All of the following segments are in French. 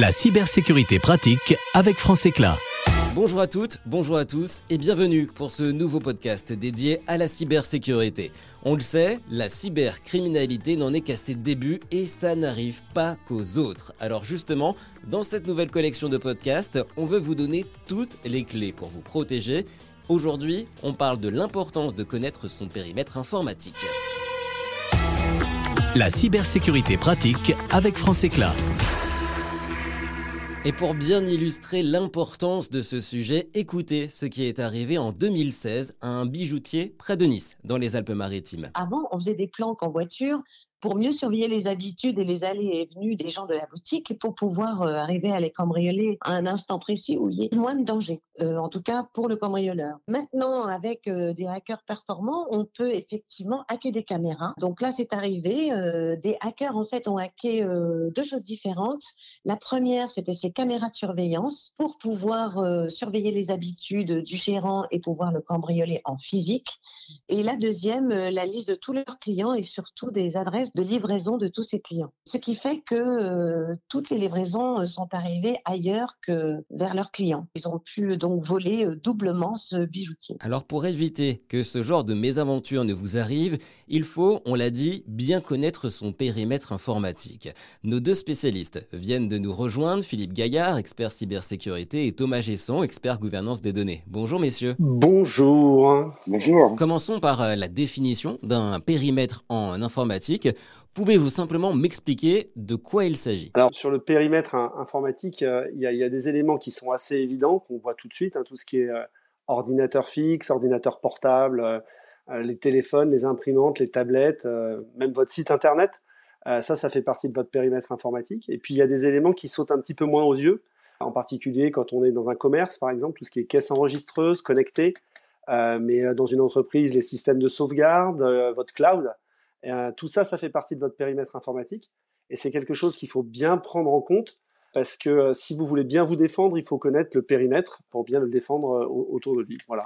La cybersécurité pratique avec France Éclat. Bonjour à toutes, bonjour à tous et bienvenue pour ce nouveau podcast dédié à la cybersécurité. On le sait, la cybercriminalité n'en est qu'à ses débuts et ça n'arrive pas qu'aux autres. Alors justement, dans cette nouvelle collection de podcasts, on veut vous donner toutes les clés pour vous protéger. Aujourd'hui, on parle de l'importance de connaître son périmètre informatique. La cybersécurité pratique avec France Éclat. Et pour bien illustrer l'importance de ce sujet, écoutez ce qui est arrivé en 2016 à un bijoutier près de Nice, dans les Alpes-Maritimes. Avant, on faisait des planques en voiture pour mieux surveiller les habitudes et les allées et venues des gens de la boutique pour pouvoir euh, arriver à les cambrioler à un instant précis où il y ait moins de danger, euh, en tout cas pour le cambrioleur. Maintenant, avec euh, des hackers performants, on peut effectivement hacker des caméras. Donc là, c'est arrivé. des hackers, en fait, ont hacké deux choses différentes. La première, c'était ces caméras de surveillance pour pouvoir surveiller les habitudes du gérant et pouvoir le cambrioler en physique. Et la deuxième, la liste de tous leurs clients et surtout des adresses de livraison de tous ses clients. Ce qui fait que euh, toutes les livraisons euh, sont arrivées ailleurs que vers leurs clients. Ils ont pu donc voler euh, doublement ce bijoutier. Alors pour éviter que ce genre de mésaventure ne vous arrive, il faut, on l'a dit, bien connaître son périmètre informatique. Nos deux spécialistes viennent de nous rejoindre, Philippe Gaillard, expert cybersécurité, et Thomas Gesson, expert gouvernance des données. Bonjour messieurs. Bonjour. Bonjour. Commençons par la définition d'un périmètre en informatique. Pouvez-vous simplement m'expliquer de quoi il s'agit? Alors sur le périmètre informatique, euh, il y, a des éléments qui sont assez évidents, qu'on voit tout de suite, hein, tout ce qui est euh, ordinateur fixe, ordinateur portable, euh, les téléphones, les imprimantes, les tablettes, même votre site internet. ça, ça fait partie de votre périmètre informatique. Et puis il y a des éléments qui sautent un petit peu moins aux yeux, en particulier quand on est dans un commerce, par exemple, tout ce qui est caisse enregistreuse, connectée, mais dans une entreprise, les systèmes de sauvegarde, votre cloud. Euh, tout ça, ça fait partie de votre périmètre informatique. Et c'est quelque chose qu'il faut bien prendre en compte parce que euh, si vous voulez bien vous défendre, il faut connaître le périmètre pour bien le défendre euh, autour de lui. Voilà.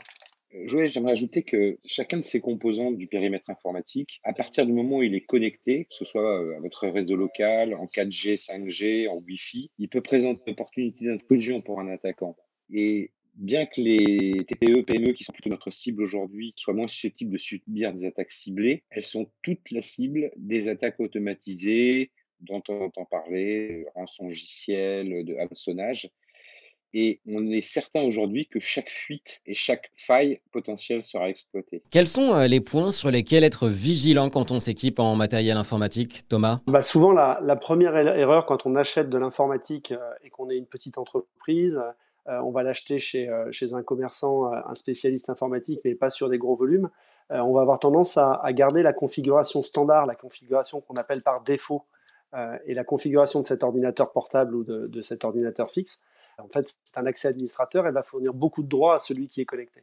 Joël, j'aimerais ajouter que chacun de ces composants du périmètre informatique, à partir du moment où il est connecté, que ce soit à votre réseau local, en 4G, 5G, en Wi-Fi, il peut présenter une opportunité d'intrusion pour un attaquant. Et bien que les TPE, PME, qui sont plutôt notre cible aujourd'hui, soient moins susceptibles de subir des attaques ciblées, elles sont toutes la cible des attaques automatisées dont on entend parler, rançongiciel, de hameçonnage. Et on est certain aujourd'hui que chaque fuite et chaque faille potentielle sera exploitée. Quels sont euh, les points sur lesquels être vigilant quand on s'équipe en matériel informatique, Thomas? Bah Souvent, la, la, première erreur quand on achète de l'informatique euh, et qu'on est une petite entreprise, on va l'acheter chez, euh, un commerçant, euh, un spécialiste informatique, mais pas sur des gros volumes, on va avoir tendance à, garder la configuration standard, la configuration qu'on appelle par défaut, et la configuration de cet ordinateur portable ou de, cet ordinateur fixe. En fait, c'est un accès administrateur, elle va fournir beaucoup de droits à celui qui est connecté.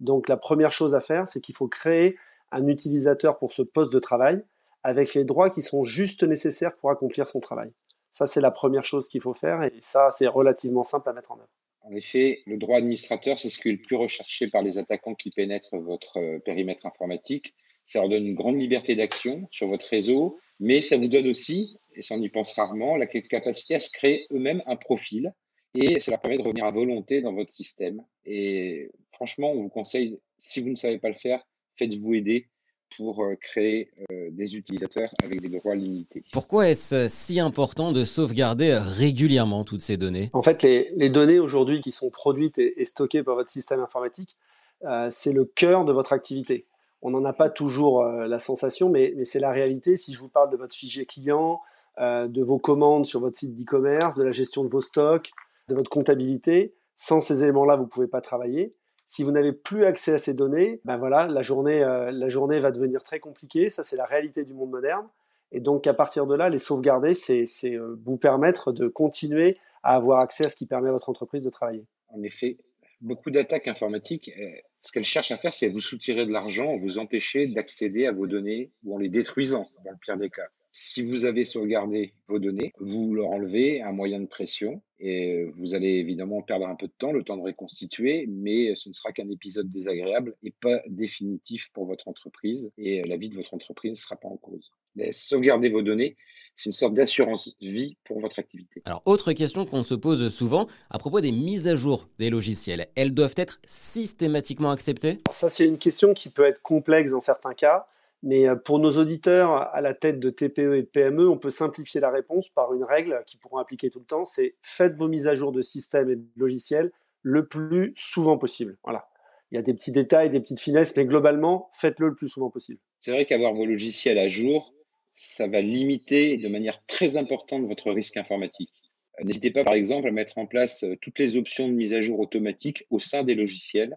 Donc la première chose à faire, c'est qu'il faut créer un utilisateur pour ce poste de travail avec les droits qui sont juste nécessaires pour accomplir son travail. Ça, c'est la première chose qu'il faut faire et ça, c'est relativement simple à mettre en œuvre. En effet, le droit administrateur, c'est ce qui est le plus recherché par les attaquants qui pénètrent votre euh, périmètre informatique. Ça leur donne une grande liberté d'action sur votre réseau, mais ça vous donne aussi, et ça on y pense rarement, la capacité à se créer eux-mêmes un profil et ça leur permet de revenir à volonté dans votre système. Et franchement, on vous conseille, si vous ne savez pas le faire, faites-vous aider pour euh, créer euh, des utilisateurs avec des droits limités. Pourquoi est-ce si important de sauvegarder régulièrement toutes ces données? En fait, les, données aujourd'hui qui sont produites et, stockées par votre système informatique, euh, c'est le cœur de votre activité. On n'en a pas toujours la sensation, mais, mais c'est la réalité. Si je vous parle de votre fichier client, de vos commandes sur votre site d'e-commerce, de la gestion de vos stocks, de votre comptabilité, sans ces éléments-là, vous ne pouvez pas travailler. Si vous n'avez plus accès à ces données, ben voilà, la journée, euh, la journée va devenir très compliquée. Ça, c'est la réalité du monde moderne. Et donc, à partir de là, les sauvegarder, c'est euh, vous permettre de continuer à avoir accès à ce qui permet à votre entreprise de travailler. En effet, beaucoup d'attaques informatiques, euh, ce qu'elles cherchent à faire, c'est vous soutirer de l'argent, vous empêcher d'accéder à vos données ou en les détruisant, dans le pire des cas. Si vous avez sauvegardé vos données, vous leur enlevez un moyen de pression et vous allez évidemment perdre un peu de temps, le temps de reconstituer, mais ce ne sera qu'un épisode désagréable et pas définitif pour votre entreprise et la vie de votre entreprise ne sera pas en cause. Mais sauvegarder vos données, C'est une sorte d'assurance vie pour votre activité. Alors, autre question qu'on se pose souvent à propos des mises à jour des logiciels. Elles doivent être systématiquement acceptées? Ça, c'est une question qui peut être complexe dans certains cas. Mais euh, pour nos auditeurs à la tête de TPE et de PME, on peut simplifier la réponse par une règle qui pourront appliquer tout le temps. C'est faites vos mises à jour de système et de logiciels le plus souvent possible. Voilà. Il y a des petits détails, des petites finesses, mais globalement, faites-le le plus souvent possible. C'est vrai qu'avoir vos logiciels à jour, ça va limiter de manière très importante votre risque informatique. Euh, n'hésitez pas, par exemple, à mettre en place euh, toutes les options de mise à jour automatique au sein des logiciels,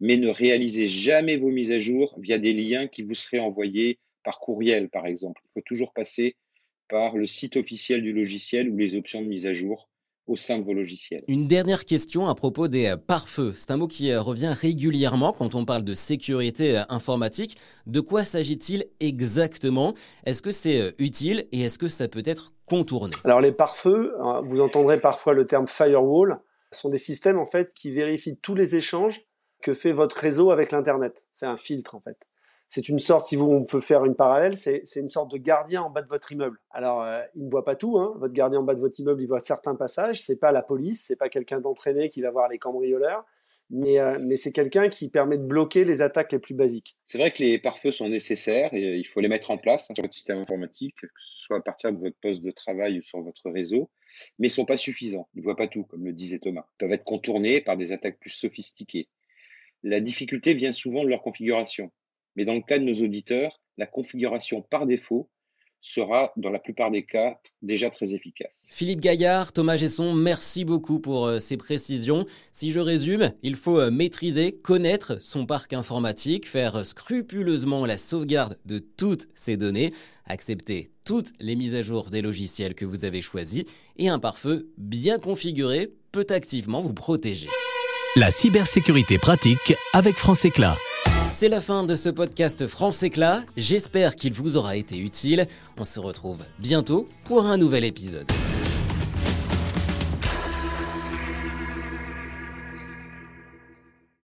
mais ne réalisez jamais vos mises à jour via des liens qui vous seraient envoyés par courriel, par exemple. Il faut toujours passer par le site officiel du logiciel ou les options de mise à jour au sein de vos logiciels. Une dernière question à propos des euh, pare-feux. C'est un mot qui euh, revient régulièrement quand on parle de sécurité euh, informatique. De quoi s'agit-il exactement? Est-ce que c'est utile et est-ce que ça peut être contourné? Alors les pare-feux, vous entendrez parfois le terme firewall, sont des systèmes en fait qui vérifient tous les échanges que fait votre réseau avec l'internet. C'est un filtre en fait c'est une sorte, si vous, on peut faire une parallèle, c'est une sorte de gardien en bas de votre immeuble. Alors, euh, il ne voit pas tout, hein. votre gardien en bas de votre immeuble, il voit certains passages, c'est pas la police, c'est pas quelqu'un d'entraîné qui va voir les cambrioleurs, mais, euh, mais c'est quelqu'un qui permet de bloquer les attaques les plus basiques. C'est vrai que les pare-feux sont nécessaires et euh, il faut les mettre en place hein, sur votre système informatique, que ce soit à partir de votre poste de travail ou sur votre réseau, mais ils sont pas suffisants. Ils ne voient pas tout, comme le disait Thomas. Ils peuvent être contournés par des attaques plus sophistiquées. La difficulté vient souvent de leur configuration. Mais dans le cas de nos auditeurs, la configuration par défaut sera, dans la plupart des cas, déjà très efficace. Philippe Gaillard, Thomas Gesson, merci beaucoup pour euh, ces précisions. Si je résume, il faut euh, maîtriser, connaître son parc informatique, faire scrupuleusement la sauvegarde de toutes ces données, accepter toutes les mises à jour des logiciels que vous avez choisis, et un pare-feu bien configuré peut activement vous protéger. La cybersécurité pratique avec France Éclat. C'est la fin de ce podcast France Éclat. J'espère qu'il vous aura été utile. On se retrouve bientôt pour un nouvel épisode.